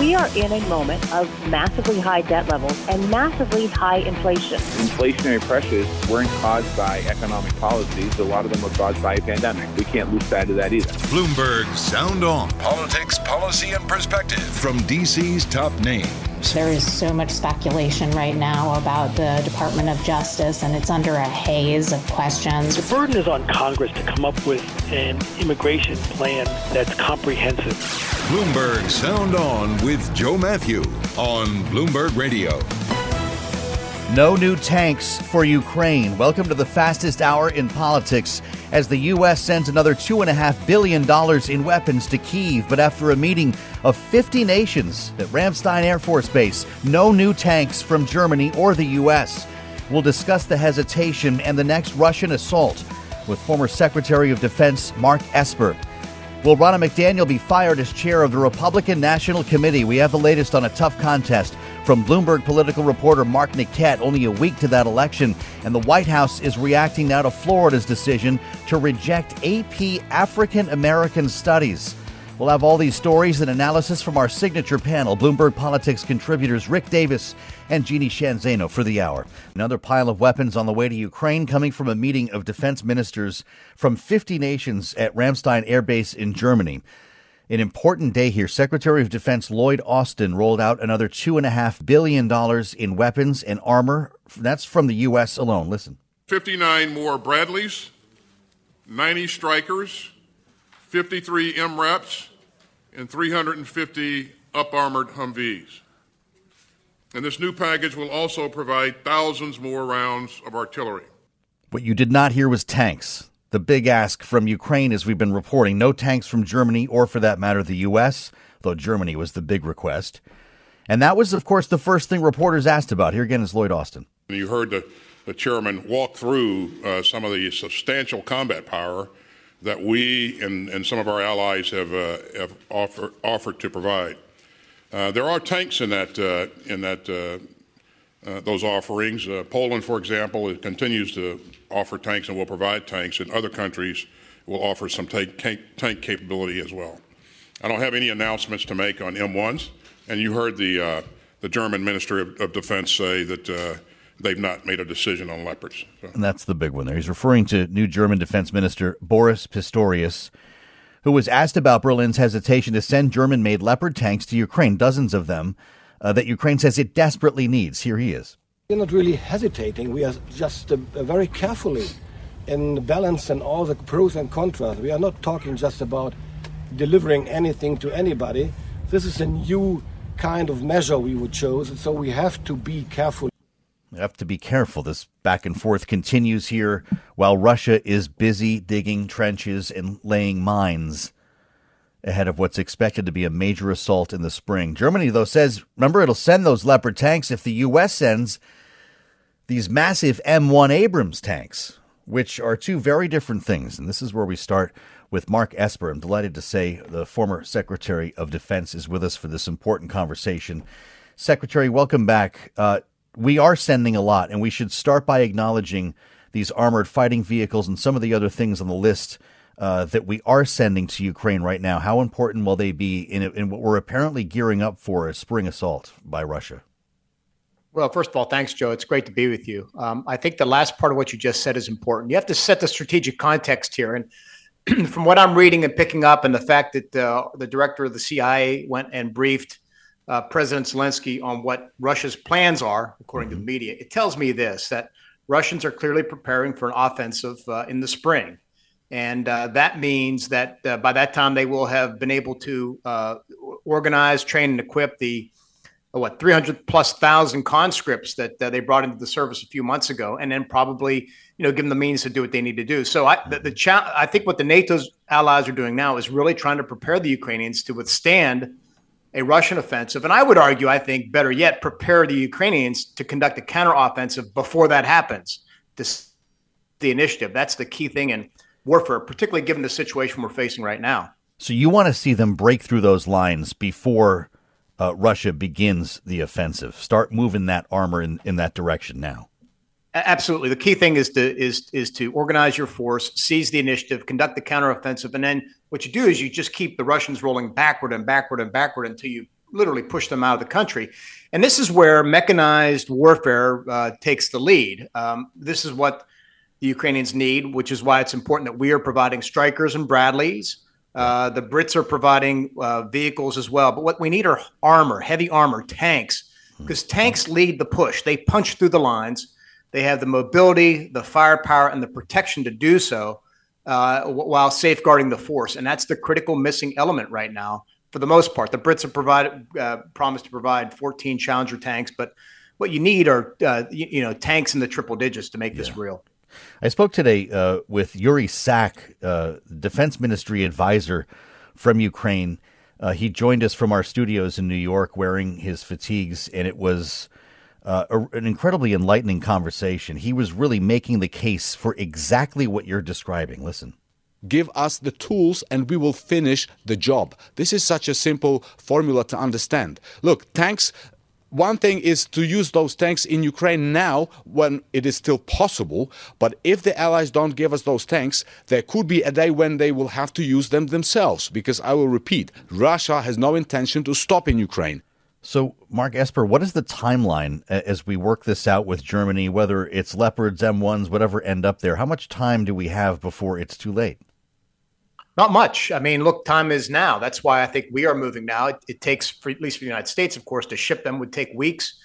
We are in a moment of massively high debt levels and massively high inflation. Inflationary pressures weren't caused by economic policies. A lot of them were caused by a pandemic. We can't lose sight of that either. Bloomberg Sound On. Politics, policy, and perspective from DC's top names. There is so much speculation right now about the Department of Justice, and it's under a haze of questions. The burden is on Congress to come up with an immigration plan that's comprehensive. Bloomberg Sound On with Joe Matthew on Bloomberg Radio. No new tanks for Ukraine. Welcome to the fastest hour in politics as the U.S. sends another $2.5 billion in weapons to Kiev. But after a meeting of 50 nations at Ramstein Air Force Base, no new tanks from Germany or the U.S. We'll discuss the hesitation and the next Russian assault with former Secretary of Defense Mark Esper. Will Ronna McDaniel be fired as chair of the Republican National Committee? We have the latest on a tough contest from Bloomberg political reporter Mark Niquette only a week to that election. And the White House is reacting now to Florida's decision to reject AP African American Studies. We'll have all these stories and analysis from our signature panel, Bloomberg Politics contributors Rick Davis and Jeannie Sheehan Zaino for the hour. Another pile of weapons on the way to Ukraine coming from a meeting of defense ministers from 50 nations at Ramstein Air Base in Germany. An important day here. Secretary of Defense Lloyd Austin rolled out another $2.5 billion in weapons and armor. That's from the U.S. alone. Listen 59 more Bradleys, 90 Strykers, 53 MRAPs, and 350 up armored Humvees. And this new package will also provide thousands more rounds of artillery. What you did not hear was tanks. The big ask from Ukraine, as we've been reporting, no tanks from Germany or, for that matter, the U.S., though Germany was the big request. And that was, of course, the first thing reporters asked about. Here again is Lloyd Austin. You heard the, the chairman walk through uh, some of the substantial combat power that we and, and some of our allies have, uh, have offer, offered to provide. Uh, there are tanks in that, uh, in that, uh, uh, those offerings. Poland, for example, continues to offer tanks and will provide tanks, and other countries will offer some tank, tank capability as well. I don't have any announcements to make on M1s, and you heard the, the German Minister of, of Defense say that they've not made a decision on leopards. So. And that's the big one there. He's referring to new German Defense Minister Boris Pistorius, who was asked about Berlin's hesitation to send German made leopard tanks to Ukraine, dozens of them, uh, that Ukraine says it desperately needs. Here he is. We're not really hesitating. We are just uh, very carefully in balance and all the pros and cons. We are not talking just about delivering anything to anybody. This is a new kind of measure we would choose, so we have to be careful we have to be careful. This back and forth continues here while Russia is busy digging trenches and laying mines ahead of what's expected to be a major assault in the spring. Germany, though, says, remember, it'll send those Leopard tanks if the U.S. sends these massive M1 Abrams tanks, which are two very different things. And this is where we start with Mark Esper. I'm delighted to say the former Secretary of Defense is with us for this important conversation. Secretary, welcome back. Uh, we are sending a lot, and we should start by acknowledging these armored fighting vehicles and some of the other things on the list uh, that we are sending to Ukraine right now. How important will they be in, in what we're apparently gearing up for a spring assault by Russia? Well, first of all, thanks, Joe. It's great to be with you. Um, I think the last part of what you just said is important. You have to set the strategic context here. And from what I'm reading and picking up, and the fact that uh, the director of the CIA went and briefed uh, President Zelensky on what Russia's plans are, according mm-hmm. to the media, it tells me this that Russians are clearly preparing for an offensive uh, in the spring. And uh, that means that uh, by that time they will have been able to uh, organize, train, and equip the what 300 plus thousand conscripts that uh, they brought into the service a few months ago, and then probably you know give them the means to do what they need to do. So I the, the cha- I think what the NATO's allies are doing now is really trying to prepare the Ukrainians to withstand a Russian offensive. And I would argue, I think, better yet, prepare the Ukrainians to conduct a counteroffensive before that happens. This, the initiative. That's the key thing in warfare, particularly given the situation we're facing right now. So you want to see them break through those lines before uh, Russia begins the offensive. Start moving that armor in, in that direction now. Absolutely. The key thing is to is is to organize your force, seize the initiative, conduct the counteroffensive, and then what you do is you just keep the Russians rolling backward and backward and backward until you literally push them out of the country. And this is where mechanized warfare uh, takes the lead. Um, this is what the Ukrainians need, which is why it's important that we are providing Strykers and Bradleys. Uh, the Brits are providing uh, vehicles as well. But what we need are armor, heavy armor, tanks, because tanks lead the push. They punch through the lines they have the mobility, the firepower, and the protection to do so uh, while safeguarding the force. And that's the critical missing element right now for the most part. The Brits have provided, uh, promised to provide 14 Challenger tanks, but what you need are uh, you, you, know tanks in the triple digits to make yeah. this real. I spoke today uh, with Yuri Sak, uh, Defense Ministry advisor from Ukraine. Uh, he joined us from our studios in New York wearing his fatigues, and it was uh, a, an incredibly enlightening conversation. He was really making the case for exactly what you're describing. Listen. Give us the tools and we will finish the job. This is such a simple formula to understand. Look, tanks one thing is to use those tanks in Ukraine now when it is still possible. But if the Allies don't give us those tanks, there could be a day when they will have to use them themselves. Because I will repeat, Russia has no intention to stop in Ukraine. So, Mark Esper, what is the timeline uh, as we work this out with Germany, whether it's Leopards, M1s, whatever end up there? How much time do we have before it's too late? Not much. I mean, look, time is now. That's why I think we are moving now. It, it takes, for, at least for the United States, of course, to ship them would take weeks.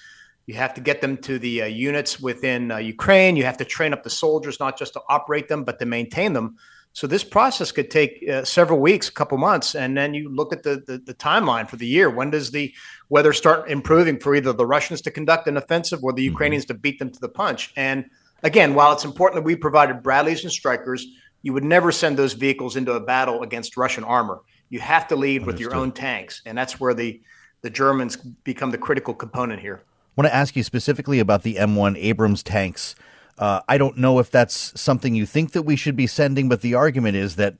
You have to get them to the uh, units within uh, Ukraine. You have to train up the soldiers, not just to operate them, but to maintain them. So this process could take uh, several weeks, a couple months, and then you look at the, the, the timeline for the year. When does the weather start improving for either the Russians to conduct an offensive or the mm-hmm. Ukrainians to beat them to the punch? And again, while it's important that we provided Bradleys and Strykers, you would never send those vehicles into a battle against Russian armor. You have to lead Understood. with your own tanks, and that's where the the Germans become the critical component here. I want to ask you specifically about the M1 Abrams tanks. Uh, I don't know if that's something you think that we should be sending, but the argument is that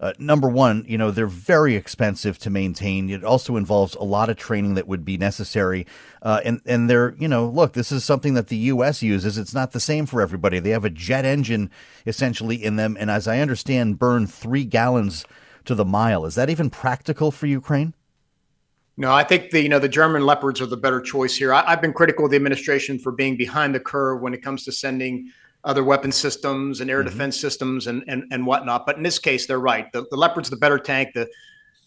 uh, number one, you know, they're very expensive to maintain. It also involves a lot of training that would be necessary. Uh, and, and they're, you know, look, this is something that the U.S. uses. It's not the same for everybody. They have a jet engine essentially in them. And as I understand, burn three gallons to the mile. Is that even practical for Ukraine? No, I think the you know the German Leopards are the better choice here. I, have been critical of the administration for being behind the curve when it comes to sending other weapon systems and air mm-hmm. defense systems and, and and whatnot. But in this case, they're right. The, the Leopard's the better tank. The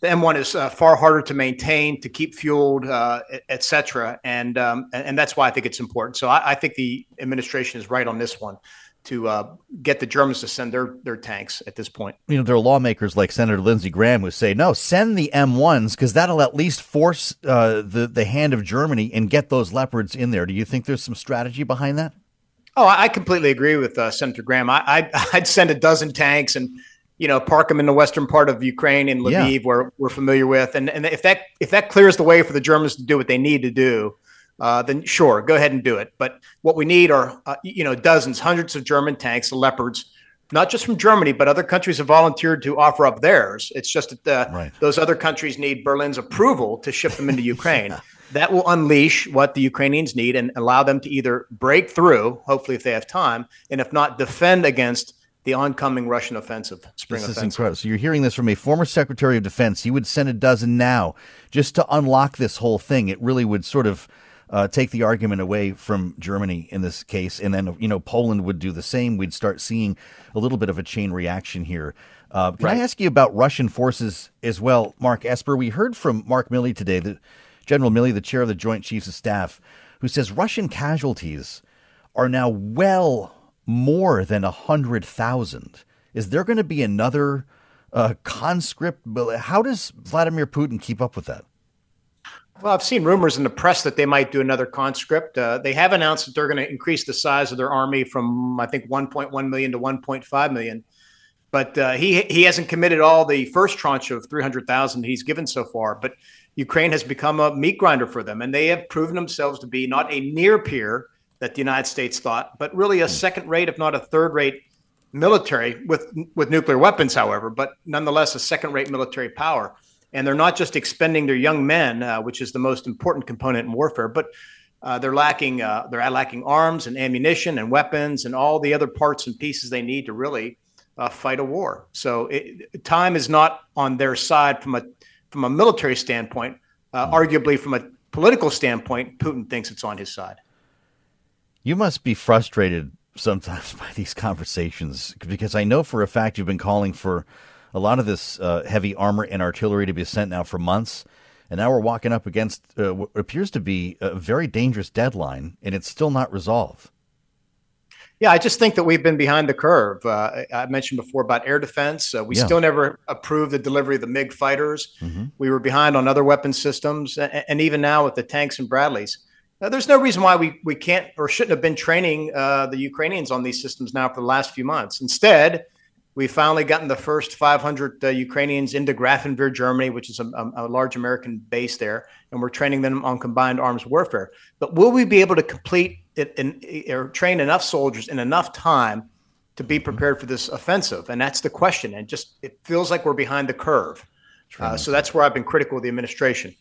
the M1 is uh, far harder to maintain, to keep fueled, uh, et cetera. And, um, and that's why I think it's important. So I, I think the administration is right on this one to uh, get the Germans to send their their tanks at this point. You know, there are lawmakers like Senator Lindsey Graham who say, "No, send the M1s because that'll at least force uh, the the hand of Germany and get those leopards in there." Do you think there's some strategy behind that? Oh, I completely agree with uh, Senator Graham. I, I'd, I'd, send a dozen tanks and you know park them in the western part of Ukraine in Lviv, yeah. where we're familiar with, and and if that if that clears the way for the Germans to do what they need to do uh, then sure, go ahead and do it. But what we need are, uh, you know, dozens, hundreds of German tanks, the Leopards, not just from Germany, but other countries have volunteered to offer up theirs. It's just that uh, right. those other countries need Berlin's approval to ship them into Ukraine. That will unleash what the Ukrainians need and allow them to either break through, hopefully if they have time, and if not, defend against the oncoming Russian offensive, spring this offensive. is incredible. So you're hearing this from a former Secretary of Defense. He would send a dozen now just to unlock this whole thing. It really would sort of uh, take the argument away from Germany in this case, and then you know Poland would do the same. We'd start seeing a little bit of a chain reaction here. Uh, can right. I ask you about Russian forces as well, Mark Esper? We heard from Mark Milley today, the General Milley, the chair of the Joint Chiefs of Staff, who says Russian casualties are now well more than a hundred thousand. Is there going to be another uh, conscript? How does Vladimir Putin keep up with that? Well, I've seen rumors in the press that they might do another conscript. Uh, they have announced that they're going to increase the size of their army from, I think, 1.1 million to 1.5 million. But uh, he he hasn't committed all the first tranche of 300,000 he's given so far. But Ukraine has become a meat grinder for them, and they have proven themselves to be not a near peer that the United States thought, but really a second rate, if not a third rate military with with nuclear weapons, however, but nonetheless a second rate military power and they're not just expending their young men, uh, which is the most important component in warfare, but uh, they're lacking uh, they're lacking arms and ammunition and weapons and all the other parts and pieces they need to really uh, fight a war. So it, time is not on their side from a from a military standpoint. Uh, arguably, from a political standpoint, Putin thinks it's on his side. You must be frustrated sometimes by these conversations because I know for a fact you've been calling for a lot of this uh, heavy armor and artillery to be sent now for months. And now we're walking up against uh, what appears to be a very dangerous deadline, and it's still not resolved. Yeah, I just think that we've been behind the curve. Uh, I mentioned before about air defense. Uh, we yeah. still never approved the delivery of the MiG fighters. Mm-hmm. We were behind on other weapon systems, and, and even now with the tanks and Bradleys. Uh, there's no reason why we, we can't or shouldn't have been training uh, the Ukrainians on these systems now for the last few months. Instead, We've finally gotten the first 500 uh, Ukrainians into Grafenwoehr, Germany, which is a, a, large American base there, and we're training them on combined arms warfare. But will we be able to complete it in, or train enough soldiers in enough time to be prepared for this offensive? And that's the question. And just it feels like we're behind the curve. Uh, so that's where I've been critical of the administration.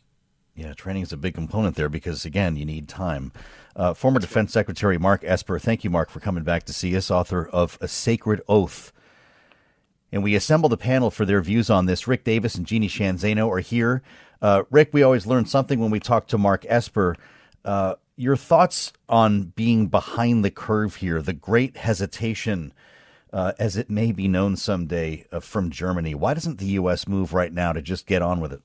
Yeah, training is a big component there because, again, you need time. Uh, former Defense Secretary Mark Esper, thank you, Mark, for coming back to see us, author of A Sacred Oath and we assembled a panel for their views on this. Rick Davis and Jeannie Sheehan Zaino are here. Uh, Rick, we always learn something when we talk to Mark Esper. Your thoughts on being behind the curve here, the great hesitation, uh, as it may be known someday, uh, from Germany. Why doesn't the U.S. move right now to just get on with it?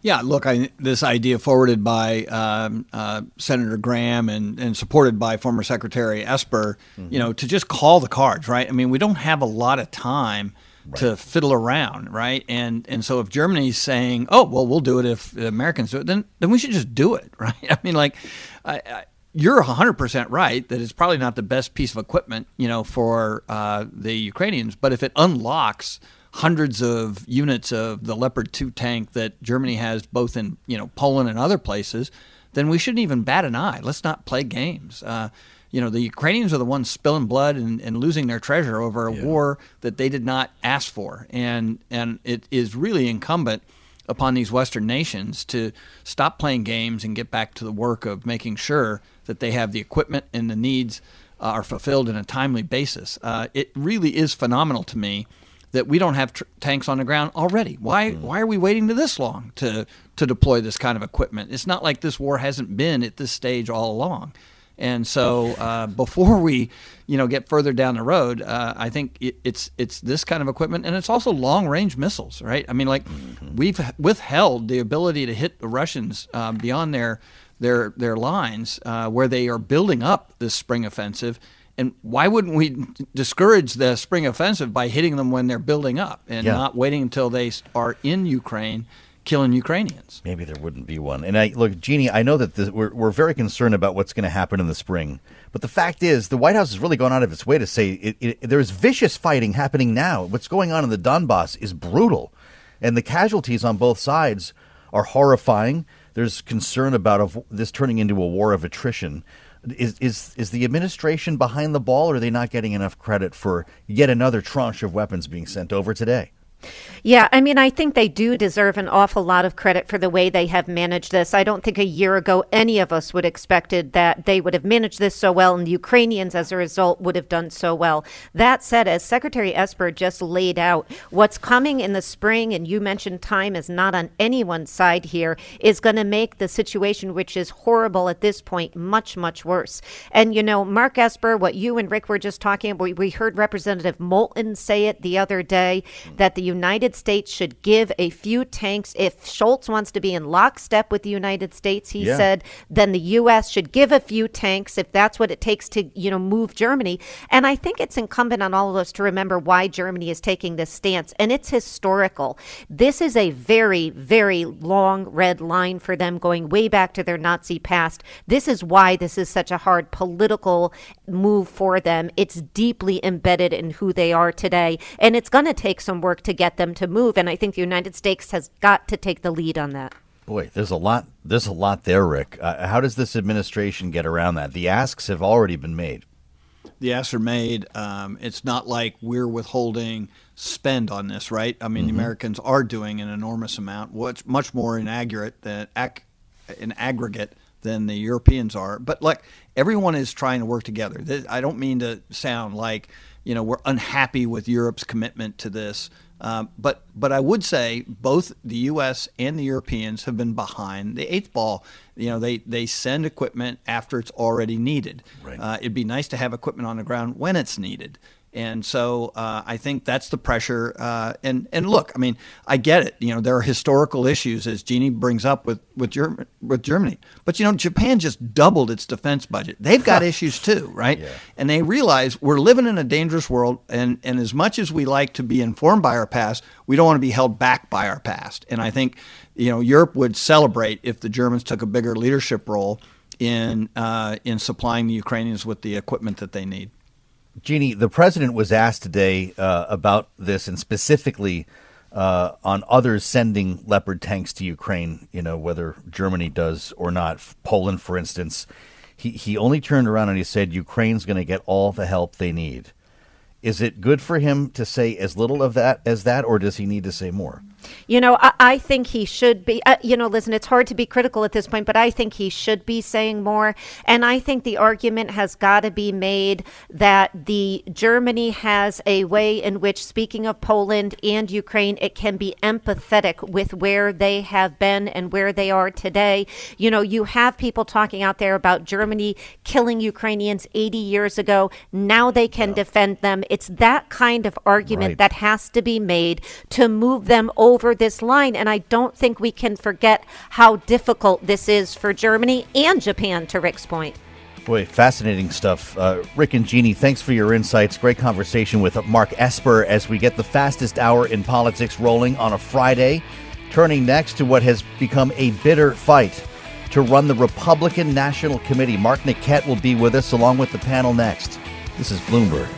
Yeah, look, I, this idea forwarded by um, uh, Senator Graham and, and supported by former Secretary Esper, mm-hmm. you know, to just call the cards, right? I mean, we don't have a lot of time right. to fiddle around, right? And and so if Germany's saying, oh, well, we'll do it if the Americans do it, then then we should just do it, right? I mean, like, I, I, you're 100% right that it's probably not the best piece of equipment, you know, for uh, the Ukrainians, but if it unlocks – hundreds of units of the Leopard 2 tank that Germany has both in you know Poland and other places, then we shouldn't even bat an eye. Let's not play games. Uh, you know, the Ukrainians are the ones spilling blood and, and losing their treasure over a yeah. war that they did not ask for, and and it is really incumbent upon these Western nations to stop playing games and get back to the work of making sure that they have the equipment and the needs uh, are fulfilled in a timely basis. Uh, it really is phenomenal to me that we don't have tr- tanks on the ground already. Why mm. why are we waiting to this long to to deploy this kind of equipment? It's not like this war hasn't been at this stage all along. And so uh, before we, you know, get further down the road, uh, I think it, it's it's this kind of equipment, and it's also long range missiles, right? I mean, like mm-hmm. we've withheld the ability to hit the Russians uh, beyond their their their lines uh, where they are building up this spring offensive and why wouldn't we discourage the spring offensive by hitting them when they're building up and yeah. not waiting until they are in Ukraine killing Ukrainians? Maybe there wouldn't be one. And I look, Jeannie, I know that this, we're, we're very concerned about what's going to happen in the spring. But the fact is, the White House has really gone out of its way to say it, it, there's vicious fighting happening now. What's going on in the Donbass is brutal. And the casualties on both sides are horrifying. There's concern about this turning into a war of attrition. Is, is is the administration behind the ball, or are they not getting enough credit for yet another tranche of weapons being sent over today? Yeah, I mean, I think they do deserve an awful lot of credit for the way they have managed this. I don't think a year ago any of us would expected that they would have managed this so well, and the Ukrainians, as a result, would have done so well. That said, as Secretary Esper just laid out, what's coming in the spring, and you mentioned time is not on anyone's side here, is going to make the situation, which is horrible at this point, much, much worse. And, you know, Mark Esper, what you and Rick were just talking about, we heard Representative Moulton say it the other day that the United States should give a few tanks. If Scholz wants to be in lockstep with the United States, he yeah. said, then the U.S. should give a few tanks if that's what it takes to, you know, move Germany. And I think it's incumbent on all of us to remember why Germany is taking this stance, and it's historical. This is a very, very long red line for them going way back to their Nazi past. This is why this is such a hard political move for them. It's deeply embedded in who they are today, and it's going to take some work to get them to move. And I think the United States has got to take the lead on that. Boy, there's a lot. There's a lot there, Rick. Uh, how does this administration get around that? The asks have already been made. The asks are made. Um, it's not like we're withholding spend on this, right? I mean, mm-hmm. the Americans are doing an enormous amount, what's much more in aggregate than in aggregate than the Europeans are. But like everyone is trying to work together. I don't mean to sound like you know we're unhappy with Europe's commitment to this. Um, but but I would say both the U.S. and the Europeans have been behind the eighth ball. You know, they they send equipment after it's already needed. Right. Uh, it'd be nice to have equipment on the ground when it's needed. And so uh, I think that's the pressure. Uh, and and look, I mean, I get it. You know, there are historical issues as Jeannie brings up with with, Germ- with Germany. But you know, Japan just doubled its defense budget. They've got issues too, right? Yeah. And they realize we're living in a dangerous world. And and as much as we like to be informed by our past, we don't want to be held back by our past. And I think you know Europe would celebrate if the Germans took a bigger leadership role in uh, in supplying the Ukrainians with the equipment that they need. Jeannie, the president was asked today uh, about this and specifically uh, on others sending Leopard tanks to Ukraine, you know, whether Germany does or not. Poland, for instance. He, he only turned around and he said Ukraine's going to get all the help they need. Is it good for him to say as little of that as that, or does he need to say more? You know, I, I think he should be. Uh, you know, listen, it's hard to be critical at this point, but I think he should be saying more. And I think the argument has got to be made that the Germany has a way in which, speaking of Poland and Ukraine, it can be empathetic with where they have been and where they are today. You know, you have people talking out there about Germany killing Ukrainians 80 years ago. Now they can yeah. defend them. It's that kind of argument right. that has to be made to move them over this line. And I don't think we can forget how difficult this is for Germany and Japan, to Rick's point. Boy, fascinating stuff. Uh, Rick and Jeannie, thanks for your insights. Great conversation with Mark Esper as we get the fastest hour in politics rolling on a Friday, turning next to what has become a bitter fight to run the Republican National Committee. Mark Niquette will be with us along with the panel next. This is Bloomberg.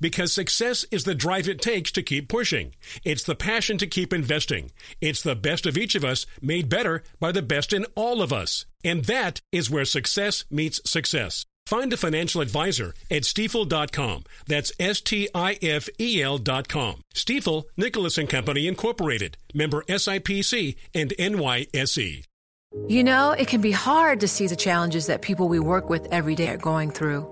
Because success is the drive it takes to keep pushing. It's the passion to keep investing. It's the best of each of us made better by the best in all of us. And that is where success meets success. Find a financial advisor at stifel.com. That's S T I F E L.com. Stifel, Nicholas and Company Incorporated, member SIPC and NYSE. You know, it can be hard to see the challenges that people we work with every day are going through.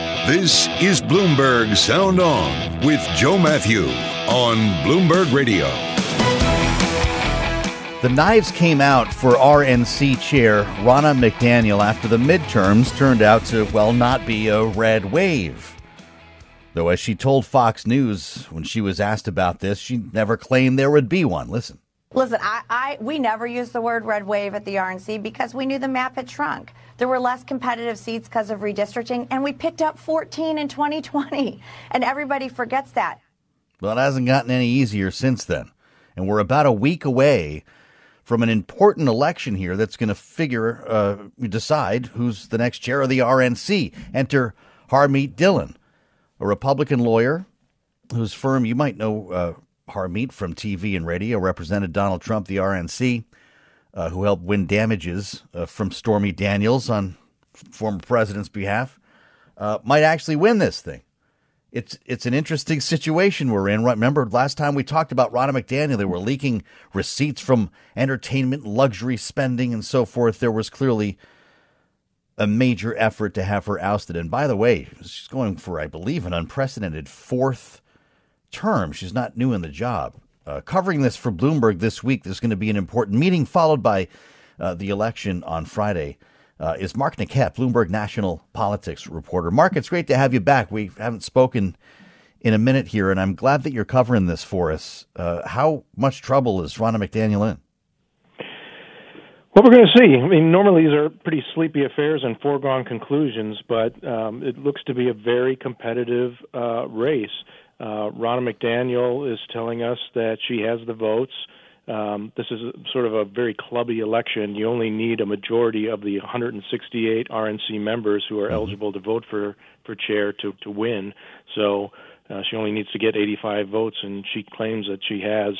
This is Bloomberg Sound On with Joe Matthew on Bloomberg Radio. The knives came out for RNC chair Ronna McDaniel after the midterms turned out to, well, not be a red wave. Though, as she told Fox News when she was asked about this, she never claimed there would be one. Listen. Listen, I, I, we never used the word red wave at the RNC because we knew the map had shrunk. There were less competitive seats because of redistricting, and we picked up 14 in 2020. And everybody forgets that. Well, it hasn't gotten any easier since then. And we're about a week away from an important election here that's going to figure, uh, decide who's the next chair of the RNC. Enter Harmeet Dillon, a Republican lawyer whose firm you might know. Uh, Harmeet from TV and radio represented Donald Trump, the RNC, uh, who helped win damages uh, from Stormy Daniels on former president's behalf, uh, might actually win this thing. It's it's an interesting situation we're in. Remember last time we talked about Ronna McDaniel, they were leaking receipts from entertainment, luxury spending, and so forth. There was clearly a major effort to have her ousted. And by the way, she's going for, I believe, an unprecedented fourth term. She's not new in the job. Uh, covering this for Bloomberg this week, there's going to be an important meeting followed by uh, the election on Friday. Uh, is Mark Niquette, Bloomberg national politics reporter. Mark, it's great to have you back. We haven't spoken in a minute here, and I'm glad that you're covering this for us. Uh, how much trouble is Ronna McDaniel in? What we're going to see. I mean, normally these are pretty sleepy affairs and foregone conclusions, but um, it looks to be a very competitive uh, race. Uh, Ronna McDaniel is telling us that she has the votes. Um, this is sort of a very clubby election. You only need a majority of the 168 RNC members who are mm-hmm. eligible to vote for for chair to to win. So uh, she only needs to get 85 votes, and she claims that she has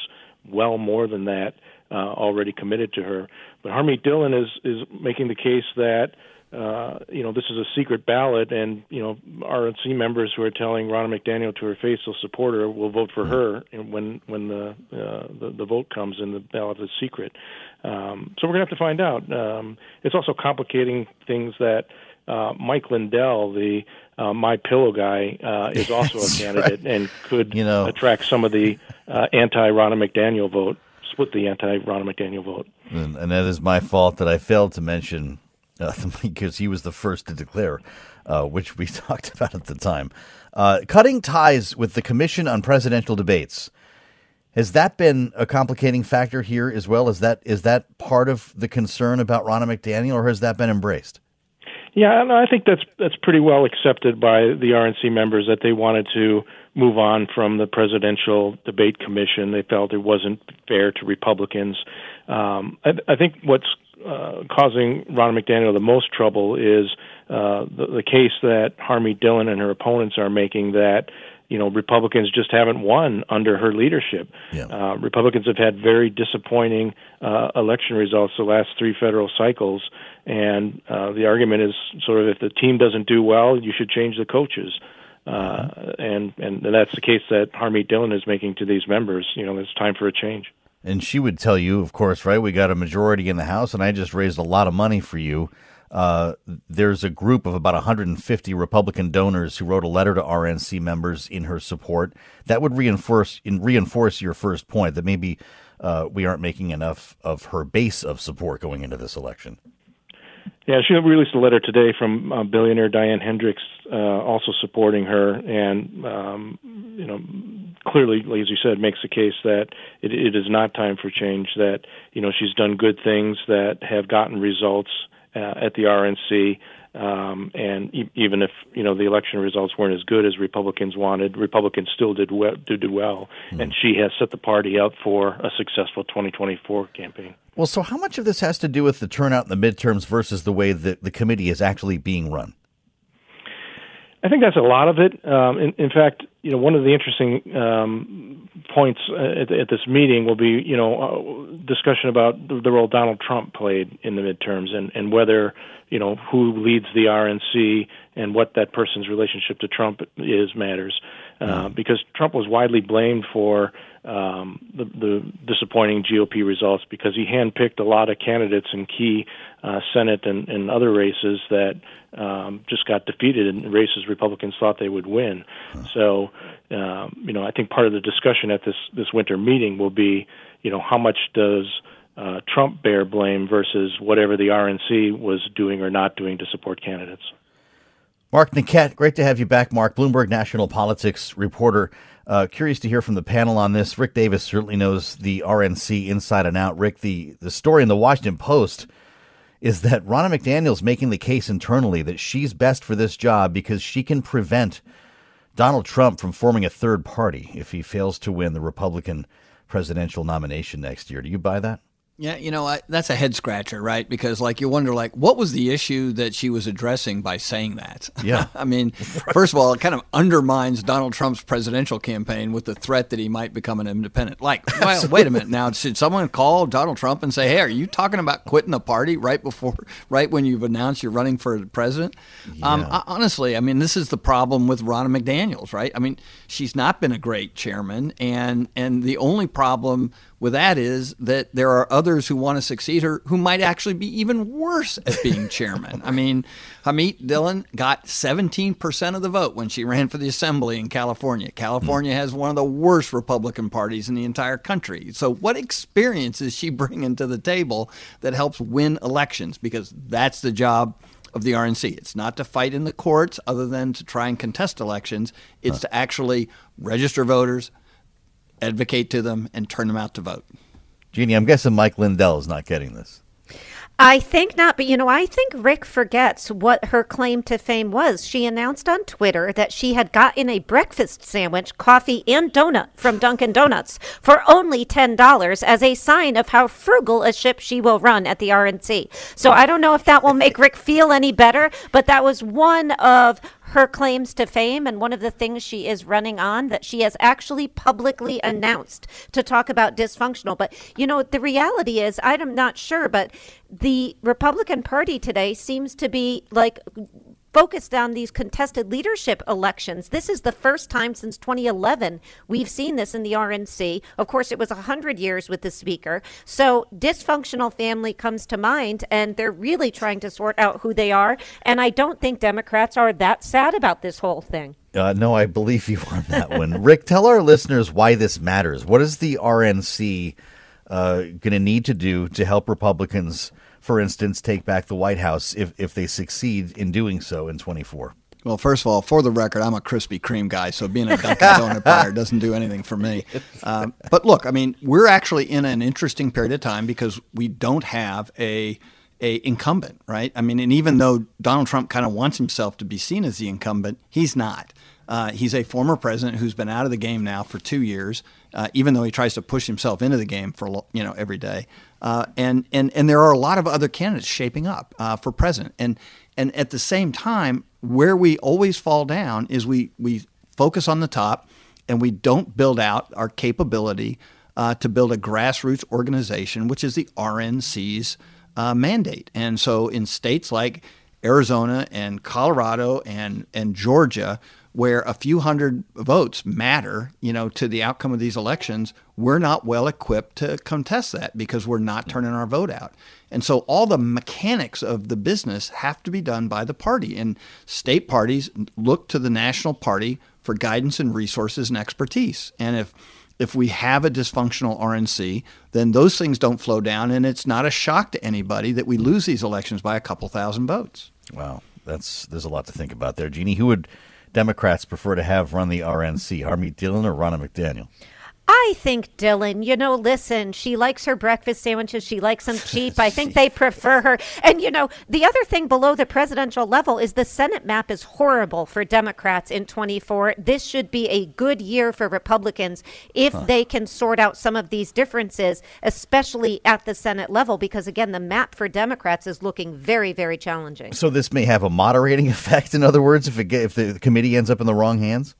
well more than that uh, already committed to her. But Harmeet Dillon is is making the case that uh, you know, this is a secret ballot, and you know, RNC members who are telling Ronna McDaniel to her face they'll support her will vote for her when when the uh, the, the vote comes and the ballot is secret. Um, so we're gonna have to find out. Um, it's also complicating things that uh, Mike Lindell, the uh, My Pillow guy, uh, is also a candidate right. and could you know. attract some of the uh, anti Ronna McDaniel vote, split the anti Ronna McDaniel vote. And, and that is my fault that I failed to mention because he was the first to declare, uh, which we talked about at the time. Uh, cutting ties with the Commission on Presidential Debates. Has that been a complicating factor here as well? Is that is that part of the concern about Ronna McDaniel, or has that been embraced? Yeah, I think that's that's pretty well accepted by the RNC members that they wanted to move on from the presidential debate commission. They felt it wasn't fair to Republicans. Um, I, I think what's uh, causing Ronna McDaniel the most trouble is uh, the, the case that Harmeet Dillon and her opponents are making that you know Republicans just haven't won under her leadership. Yeah. Uh, Republicans have had very disappointing uh, election results the last three federal cycles, and uh, the argument is sort of if the team doesn't do well, you should change the coaches. Uh, and and that's the case that Harmeet Dillon is making to these members. You know, it's time for a change. And she would tell you, of course, right? We got a majority in the House, and I just raised a lot of money for you. Uh, there's a group of about 150 Republican donors who wrote a letter to RNC members in her support. That would reinforce in, reinforce your first point that maybe uh, we aren't making enough of her base of support going into this election. Yeah, she released a letter today from uh, billionaire Diane Hendricks, uh, also supporting her, and um, you know, clearly, as you said, makes the case that it, it is not time for change. That you know, she's done good things that have gotten results uh, at the RNC. Um, and e- even if you know the election results weren't as good as Republicans wanted, Republicans still did well. Did do well, mm. and she has set the party up for a successful 2024 campaign. Well, so how much of this has to do with the turnout in the midterms versus the way that the committee is actually being run? I think that's a lot of it. Um, in, in, fact, you know, one of the interesting um, points at, at, this meeting will be, you know, uh, discussion about the, the, role Donald Trump played in the midterms and, and whether, you know who leads the RNC and what that person's relationship to Trump is matters, uh, because Trump was widely blamed for um, the, the disappointing GOP results because he handpicked a lot of candidates in key uh, Senate and, and other races that um, just got defeated in races Republicans thought they would win. So, um, you know, I think part of the discussion at this this winter meeting will be, you know, how much does uh, Trump bear blame versus whatever the RNC was doing or not doing to support candidates. Mark Niquette, great to have you back, Mark. Bloomberg National Politics reporter. Uh, curious to hear from the panel on this. Rick Davis certainly knows the RNC inside and out. Rick, the, the story in the Washington Post is that Ronna McDaniel's making the case internally that she's best for this job because she can prevent Donald Trump from forming a third party if he fails to win the Republican presidential nomination next year. Do you buy that? Yeah, you know, I, that's a head scratcher, right? Because like you wonder, like, what was the issue that she was addressing by saying that? Yeah. I mean, first of all, it kind of undermines Donald Trump's presidential campaign with the threat that he might become an independent. Like, well, wait a minute now. Should someone call Donald Trump and say, "Hey, are you talking about quitting the party right before, right when you've announced you're running for president?" Um, I- honestly, I mean, this is the problem with Ronna McDaniel's, right? I mean, she's not been a great chairman, and and the only problem with that is that there are others who want to succeed her who might actually be even worse at being chairman. I mean, Harmeet Dillon got 17% of the vote when she ran for the assembly in California. California has one of the worst Republican parties in the entire country. So, what experience is she bringing to the table that helps win elections? Because that's the job of the RNC. It's not to fight in the courts other than to try and contest elections. It's to actually register voters, advocate to them, and turn them out to vote. Jeannie, I'm guessing Mike Lindell is not getting this. I think not, but you know, I think Rick forgets what her claim to fame was. She announced on Twitter that she had gotten a breakfast sandwich, coffee, and donut from Dunkin' Donuts for only $10 as a sign of how frugal a ship she will run at the RNC. So I don't know if that will make Rick feel any better, but that was one of her claims to fame and one of the things she is running on that she has actually publicly announced to talk about dysfunctional. But, you know, the reality is, I'm not sure, but the Republican Party today seems to be like focused on these contested leadership elections. This is the first time since 2011 we've seen this in the RNC. Of course, it was 100 years with the Speaker. So, dysfunctional family comes to mind, and they're really trying to sort out who they are. And I don't think Democrats are that sad about this whole thing. Uh, no, I believe you on that one. Rick, tell our listeners why this matters. What is the RNC uh, going to need to do to help Republicans, for instance, take back the White House if, if they succeed in doing so in 24? Well, first of all, for the record, I'm a Krispy Kreme guy, so being a Dunkin' Donut buyer doesn't do anything for me. Um, but look, I mean, we're actually in an interesting period of time because we don't have a a incumbent, right? I mean, and even though Donald Trump kind of wants himself to be seen as the incumbent, he's not. Uh, he's a former president who's been out of the game now for two years, uh, even though he tries to push himself into the game for you know every day. Uh, and and and there are a lot of other candidates shaping up uh, for president. And and at the same time, where we always fall down is we we focus on the top, and we don't build out our capability uh, to build a grassroots organization, which is the RNC's uh, mandate. And so in states like Arizona and Colorado and and Georgia where a few hundred votes matter, you know, to the outcome of these elections, we're not well equipped to contest that because we're not turning our vote out. And so all the mechanics of the business have to be done by the party. And state parties look to the national party for guidance and resources and expertise. And if if we have a dysfunctional RNC, then those things don't flow down, and it's not a shock to anybody that we lose these elections by a couple thousand votes. Wow, that's there's a lot to think about there, Jeannie. Who would Democrats prefer to have run the RNC, Harmeet Dillon or Ronna McDaniel? I think Dillon, you know, listen, she likes her breakfast sandwiches. She likes them cheap. I think they prefer her. And, you know, the other thing below the presidential level is the Senate map is horrible for Democrats in 24. This should be a good year for Republicans if huh. they can sort out some of these differences, especially at the Senate level, because, again, the map for Democrats is looking very, very challenging. So this may have a moderating effect, in other words, if, it if the committee ends up in the wrong hands?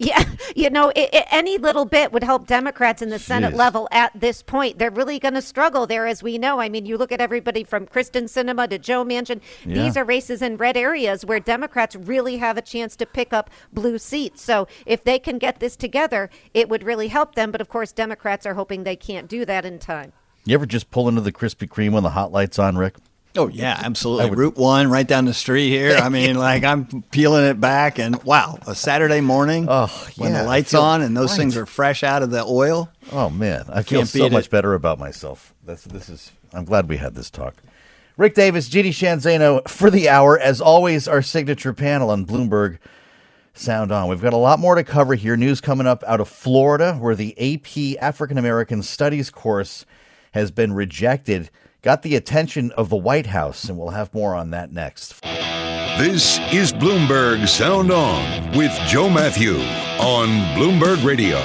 Yeah, you know, it, it, any little bit would help Democrats in the Senate Jeez. level at this point. They're really going to struggle there, as we know. I mean, you look at everybody from Kyrsten Sinema to Joe Manchin. Yeah. These are races in red areas where Democrats really have a chance to pick up blue seats. So if they can get this together, it would really help them. But of course, Democrats are hoping they can't do that in time. You ever just pull into the Krispy Kreme when the hot lights on, Rick? Oh yeah, absolutely. Would- Route one, right down the street here. I mean, like I'm peeling it back, and wow, a Saturday morning Oh, when yeah, the lights on and those right. things are fresh out of the oil. Oh man, I feel so much it. better about myself. That's this is. I'm glad we had this talk. Rick Davis, Jeannie Sheehan Zaino for the hour. As always, our signature panel on Bloomberg Sound On. We've got a lot more to cover here. News coming up out of Florida, where the AP African American Studies course has been rejected. Got the attention of the White House, and we'll have more on that next. This is Bloomberg Sound On with Joe Matthew on Bloomberg Radio.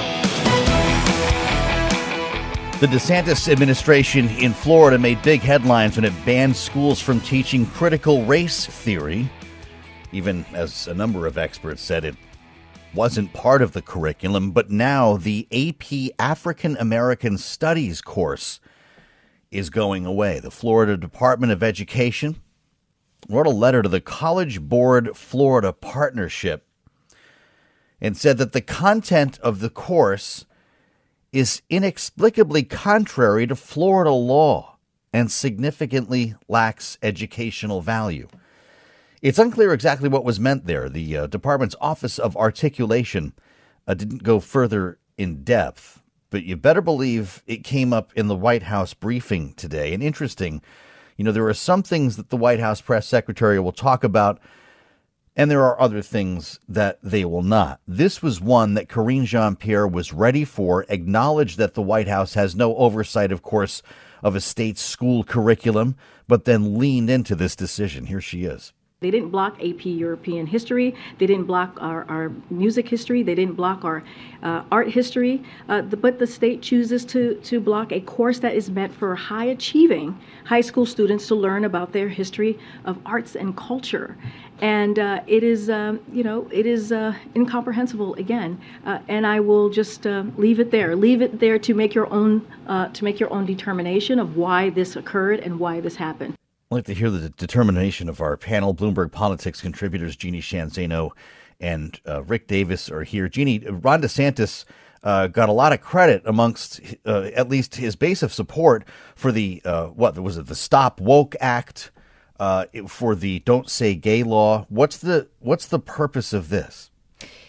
The DeSantis administration in Florida made big headlines when it banned schools from teaching critical race theory, even as a number of experts said it wasn't part of the curriculum. But now the AP African American Studies course is going away. The Florida Department of Education wrote a letter to the College Board Florida Partnership and said that the content of the course is inexplicably contrary to Florida law and significantly lacks educational value. It's unclear exactly what was meant there. The uh, department's Office of Articulation uh, didn't go further in depth, but you better believe it came up in the White House briefing today. And interesting, you know, there are some things that the White House press secretary will talk about and there are other things that they will not. This was one that Karine Jean Pierre was ready for, acknowledged that the White House has no oversight, of course, of a state's school curriculum, but then leaned into this decision. Here she is. They didn't block AP European history. They didn't block our, our music history. They didn't block our uh, art history. Uh, the, but the state chooses to, to block a course that is meant for high achieving high school students to learn about their history of arts and culture. And uh, it is, um, you know, it is uh, incomprehensible again. Uh, and I will just uh, leave it there. Leave it there to make your own to make your own determination of why this occurred and why this happened. I'd like to hear the determination of our panel. Bloomberg Politics contributors Jeannie Sheehan Zaino and uh, Rick Davis are here. Jeannie, Ron DeSantis uh, got a lot of credit amongst uh, at least his base of support for the uh, what was it the Stop Woke Act, uh, for the Don't Say Gay law. What's the what's the purpose of this?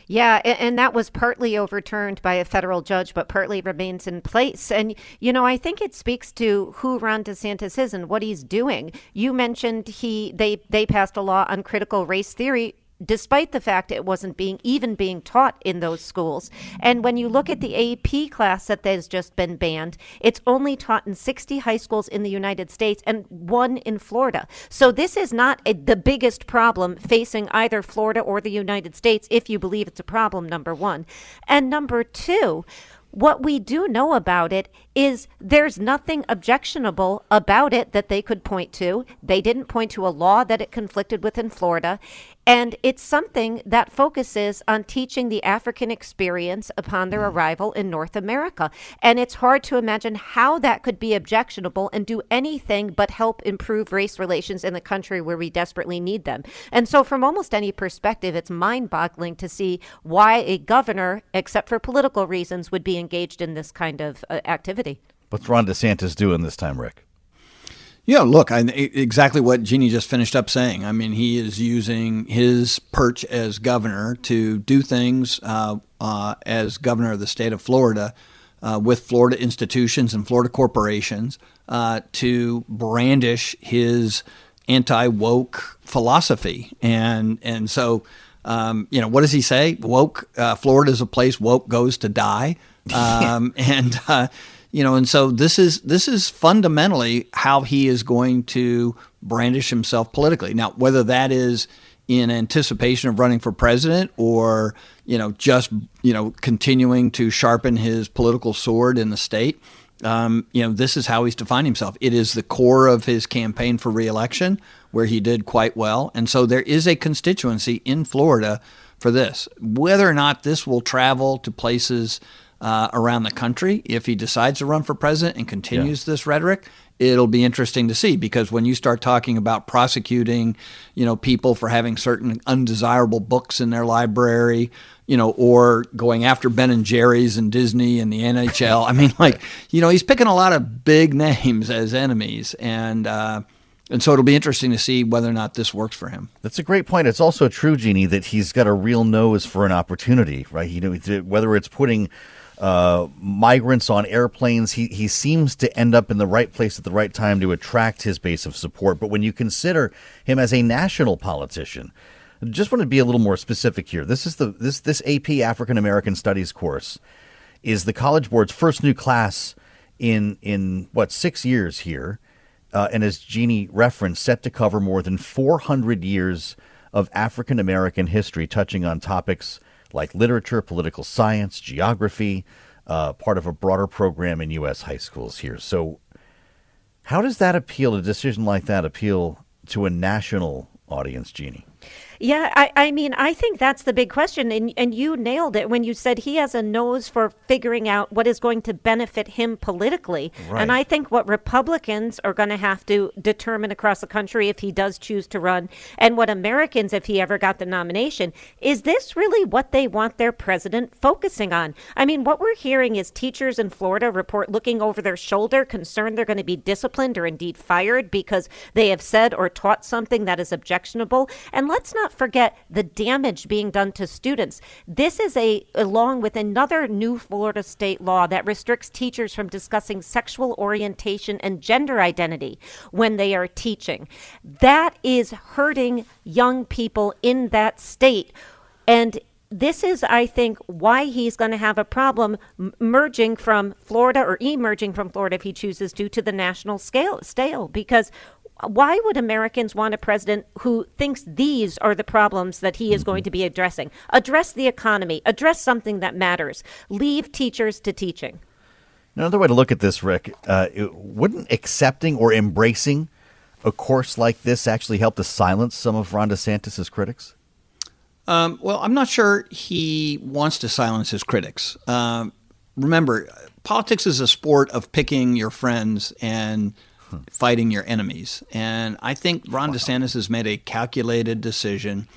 Yeah, and that was partly overturned by a federal judge, but partly remains in place. And, you know, I think it speaks to who Ron DeSantis is and what he's doing. You mentioned he they they passed a law on critical race theory despite the fact it wasn't being even being taught in those schools. And when you look at the AP class that has just been banned, it's only taught in 60 high schools in the United States and one in Florida. So this is not a, the biggest problem facing either Florida or the United States if you believe it's a problem number 1. And number 2, what we do know about it is there's nothing objectionable about it that they could point to. They didn't point to a law that it conflicted with in Florida. And it's something that focuses on teaching the African experience upon their arrival in North America. And it's hard to imagine how that could be objectionable and do anything but help improve race relations in the country where we desperately need them. And so, from almost any perspective, it's mind boggling to see why a governor, except for political reasons, would be engaged in this kind of uh, activity. What's Ron DeSantis doing this time, Rick? Yeah, look, I, exactly what Jeannie just finished up saying. I mean, he is using his perch as governor to do things uh, uh, as governor of the state of Florida uh, with Florida institutions and Florida corporations uh, to brandish his anti woke philosophy. And, and so, um, you know, what does he say? Woke, uh, Florida is a place woke goes to die. Um, and, uh, you know and so this is this is fundamentally how he is going to brandish himself politically. Now whether that is in anticipation of running for president or you know just you know continuing to sharpen his political sword in the state um, you know this is how he's defined himself. It is the core of his campaign for reelection where he did quite well. And so there is a constituency in florida for this. Whether or not this will travel to places uh, around the country, if he decides to run for president and continues yeah. this rhetoric, it'll be interesting to see because when you start talking about prosecuting, you know, people for having certain undesirable books in their library, you know, or going after Ben and Jerry's and Disney and the NHL, I mean, like, you know, he's picking a lot of big names as enemies, and uh, and so it'll be interesting to see whether or not this works for him. That's a great point. It's also true, Jeannie, that he's got a real nose for an opportunity, right? You know, whether it's putting uh, migrants on airplanes. He he seems to end up in the right place at the right time to attract his base of support. But when you consider him as a national politician, just want to be a little more specific here. This is the this this AP African American Studies course is the College Board's first new class in in what six years here, uh, and as Jeannie referenced, set to cover more than 400 years of African American history, touching on topics like literature, political science, geography, uh, part of a broader program in U.S. high schools here. So, how does that appeal, a decision like that appeal to a national audience, Jeannie? Yeah, I, I mean, I think that's the big question. And, and you nailed it when you said he has a nose for figuring out what is going to benefit him politically. Right. And I think what Republicans are going to have to determine across the country if he does choose to run, and what Americans, if he ever got the nomination, is this really what they want their president focusing on? I mean, what we're hearing is teachers in Florida report looking over their shoulder, concerned they're going to be disciplined or indeed fired because they have said or taught something that is objectionable. And let's not not forget the damage being done to students. This is a along with another new Florida state law that restricts teachers from discussing sexual orientation and gender identity when they are teaching. That is hurting young people in that state. And this is, I think, why he's going to have a problem merging from Florida or emerging from Florida if he chooses to to the national scale stale because why would Americans want a president who thinks these are the problems that he is going to be addressing? Address the economy, address something that matters, leave teachers to teaching. Another way to look at this, Rick, uh, wouldn't accepting or embracing a course like this actually help to silence some of Ron DeSantis' critics? Um, well, I'm not sure he wants to silence his critics. Um, remember, politics is a sport of picking your friends and fighting your enemies. And I think Ron wow. DeSantis has made a calculated decision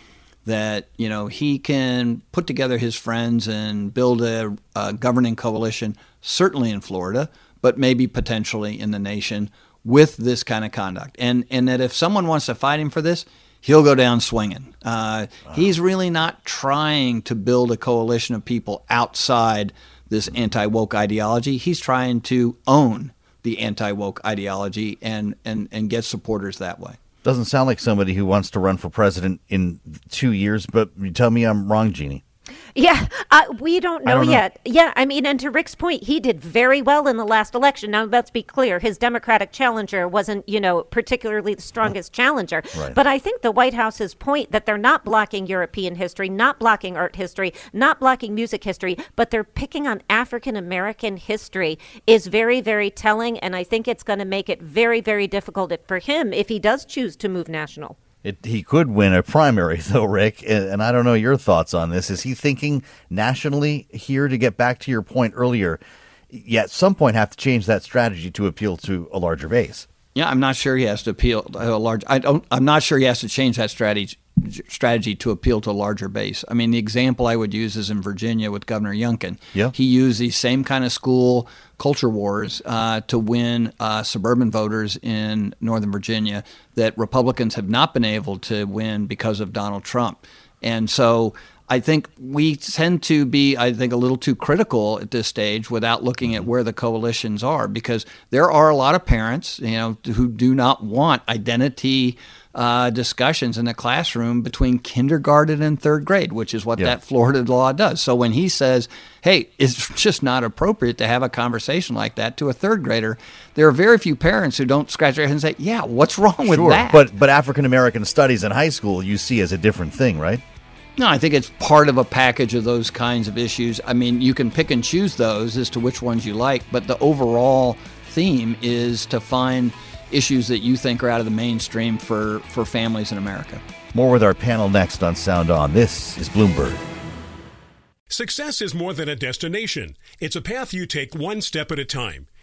that you know he can put together his friends and build a, a, governing coalition, certainly in Florida, but maybe potentially in the nation with this kind of conduct. And and that if someone wants to fight him for this, he'll go down swinging. Uh, wow. He's really not trying to build a coalition of people outside this anti woke ideology. He's trying to own the anti woke ideology and, and, and get supporters that way. Doesn't sound like somebody who wants to run for president in two years, but you tell me I'm wrong, Jeannie. Yeah, uh, we don't know, don't know, yet. Yeah, I mean, and to Rick's point, he did very well in the last election. Now, let's be clear, his Democratic challenger wasn't, you know, particularly the strongest challenger. Right. But I think the White House's point that they're not blocking European history, not blocking art history, not blocking music history, but they're picking on African American history is very, very telling. And I think it's going to make it very, very difficult for him if he does choose to move national. It, he could win a primary, though, Rick. And I don't know your thoughts on this. Is he thinking nationally here to get back to your point earlier? Yet at some point have to change that strategy to appeal to a larger base. Yeah, I'm not sure he has to appeal to a large. I don't. I'm not sure he has to change that strategy strategy to appeal to a larger base. I mean, the example I would use is in Virginia with Governor Youngkin. Yeah. He used the same kind of school culture wars uh, to win uh, suburban voters in Northern Virginia that Republicans have not been able to win because of Donald Trump. And so I think we tend to be, I think, a little too critical at this stage without looking at where the coalitions are because there are a lot of parents, you know, who do not want identity uh, discussions in the classroom between kindergarten and third grade, which is what yeah. that Florida law does. So when he says, hey, it's just not appropriate to have a conversation like that to a third grader, there are very few parents who don't scratch their head and say, yeah, what's wrong sure, with that? But, but African American studies in high school you see as a different thing, right? No, I think it's part of a package of those kinds of issues. I mean, you can pick and choose those as to which ones you like, but the overall theme is to find issues that you think are out of the mainstream for, for families in America. More with our panel next on Sound On. This is Bloomberg. Success is more than a destination. It's a path you take one step at a time.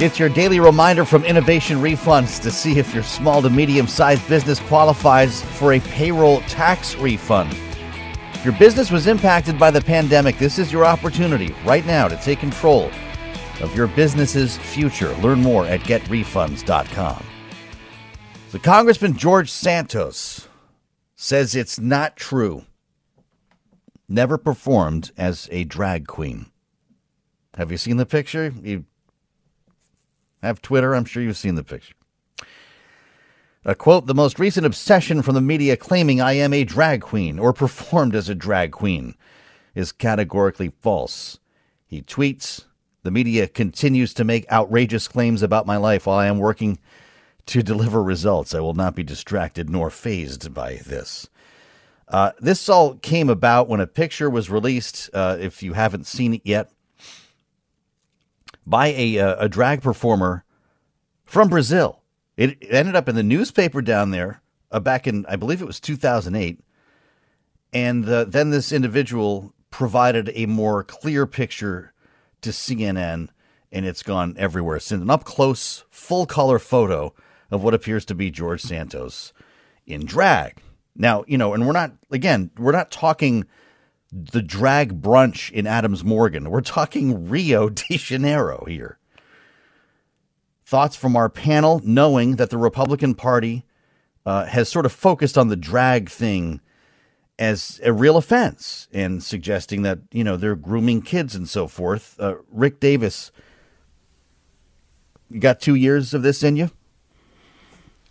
It's your daily reminder from Innovation Refunds to see if your small to medium sized business qualifies for a payroll tax refund. If your business was impacted by the pandemic, this is your opportunity right now to take control of your business's future. Learn more at getrefunds.com. So, Congressman George Santos says it's not true. Never performed as a drag queen. Have you seen the picture? You have Twitter. I'm sure you've seen the picture. A quote, the most recent obsession from the media claiming I am a drag queen or performed as a drag queen is categorically false. He tweets, the media continues to make outrageous claims about my life while I am working to deliver results. I will not be distracted nor phased by this. Uh, this all came about when a picture was released, uh, if you haven't seen it yet, by a, uh, a drag performer from Brazil. It ended up in the newspaper down there uh, back in, I believe it was 2008. And uh, then this individual provided a more clear picture to CNN, and it's gone everywhere since. An up close, full color photo of what appears to be George Santos in drag. Now, you know, and we're not, again, we're not talking the drag brunch in Adams Morgan. We're talking Rio de Janeiro here. Thoughts from our panel, knowing that the Republican Party uh, has sort of focused on the drag thing as a real offense and suggesting that, you know, they're grooming kids and so forth. Uh, Rick Davis, you got two years of this in you?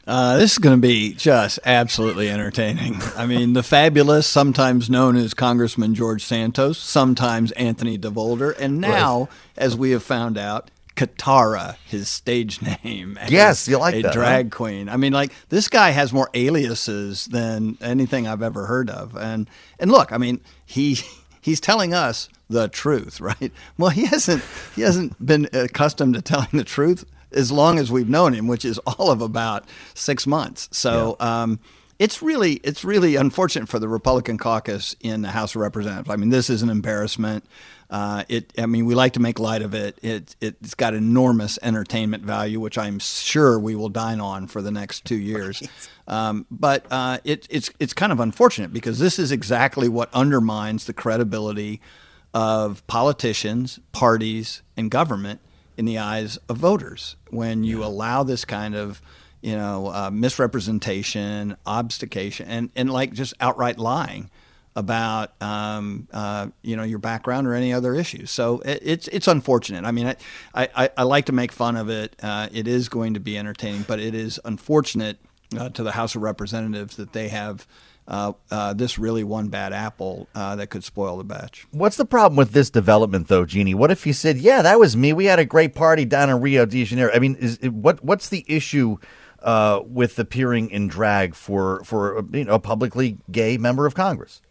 Uh, this is going to be just absolutely entertaining. I mean, the fabulous, sometimes known as Congressman George Santos, sometimes Anthony DeVolder, and now, right. as we have found out, Kitara, his stage name. Yes, you like a that, drag huh? queen. I mean, like this guy has more aliases than anything I've ever heard of. And and look, I mean, he he's telling us the truth, right? Well, he hasn't he hasn't been accustomed to telling the truth as long as we've known him, which is all of about six months. So. Yeah. Um, it's really it's really unfortunate for the Republican caucus in the House of Representatives. I mean, this is an embarrassment. Uh, it, I mean, we like to make light of it. it. It's got enormous entertainment value, which I'm sure we will dine on for the next two years. Um, but uh, it, it's it's kind of unfortunate because this is exactly what undermines the credibility of politicians, parties, and government in the eyes of voters when you yeah. allow this kind of you know uh, misrepresentation, obfuscation, and and like just outright lying about um, uh, you know your background or any other issues. So it, it's it's unfortunate. I mean, I, I, I like to make fun of it. Uh, it is going to be entertaining, but it is unfortunate uh, to the House of Representatives that they have. Uh, uh, this really one bad apple uh, that could spoil the batch. What's the problem with this development, though, Jeannie? What if he said, "Yeah, that was me. We had a great party down in Rio de Janeiro." I mean, is what what's the issue with appearing in drag for for you know, a publicly gay member of Congress?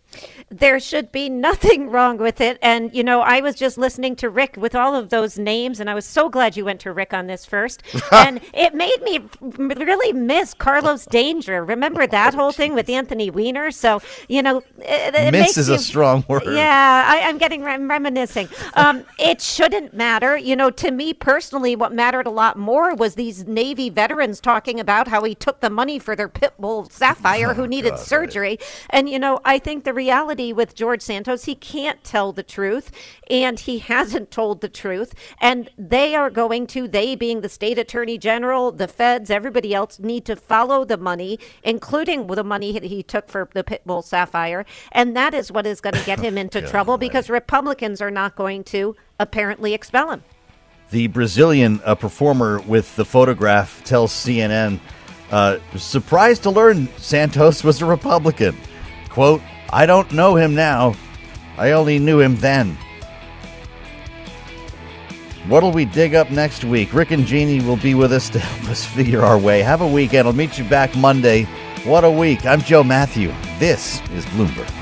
There should be nothing wrong with it. And, you know, I was just listening to Rick with all of those names, and I was so glad you went to Rick on this first. and it made me really miss Carlos Danger. Remember that whole thing with Anthony Weiner? So, you know, it, it Miss is you, a strong word. Yeah, I, am getting rem- reminiscing. Um, it shouldn't matter. You know, to me personally, what mattered a lot more was these Navy veterans talking about how he took the money for their pit bull Sapphire Oh, who needed God, surgery. And, you know, I think the reality with George Santos, he can't tell the truth and he hasn't told the truth. And they are going to, they being the state attorney general, the feds, everybody else, need to follow the money, including the money he took for the Pitbull Sapphire. And that is what is going to get him into trouble because Republicans are not going to apparently expel him. The Brazilian uh, performer with the photograph tells CNN, uh, surprised to learn Santos was a Republican. Quote, I don't know him now. I only knew him then. What'll we dig up next week? Rick and Jeannie will be with us to help us figure our way. Have a weekend. I'll meet you back Monday. What a week. I'm Joe Matthew. This is Bloomberg.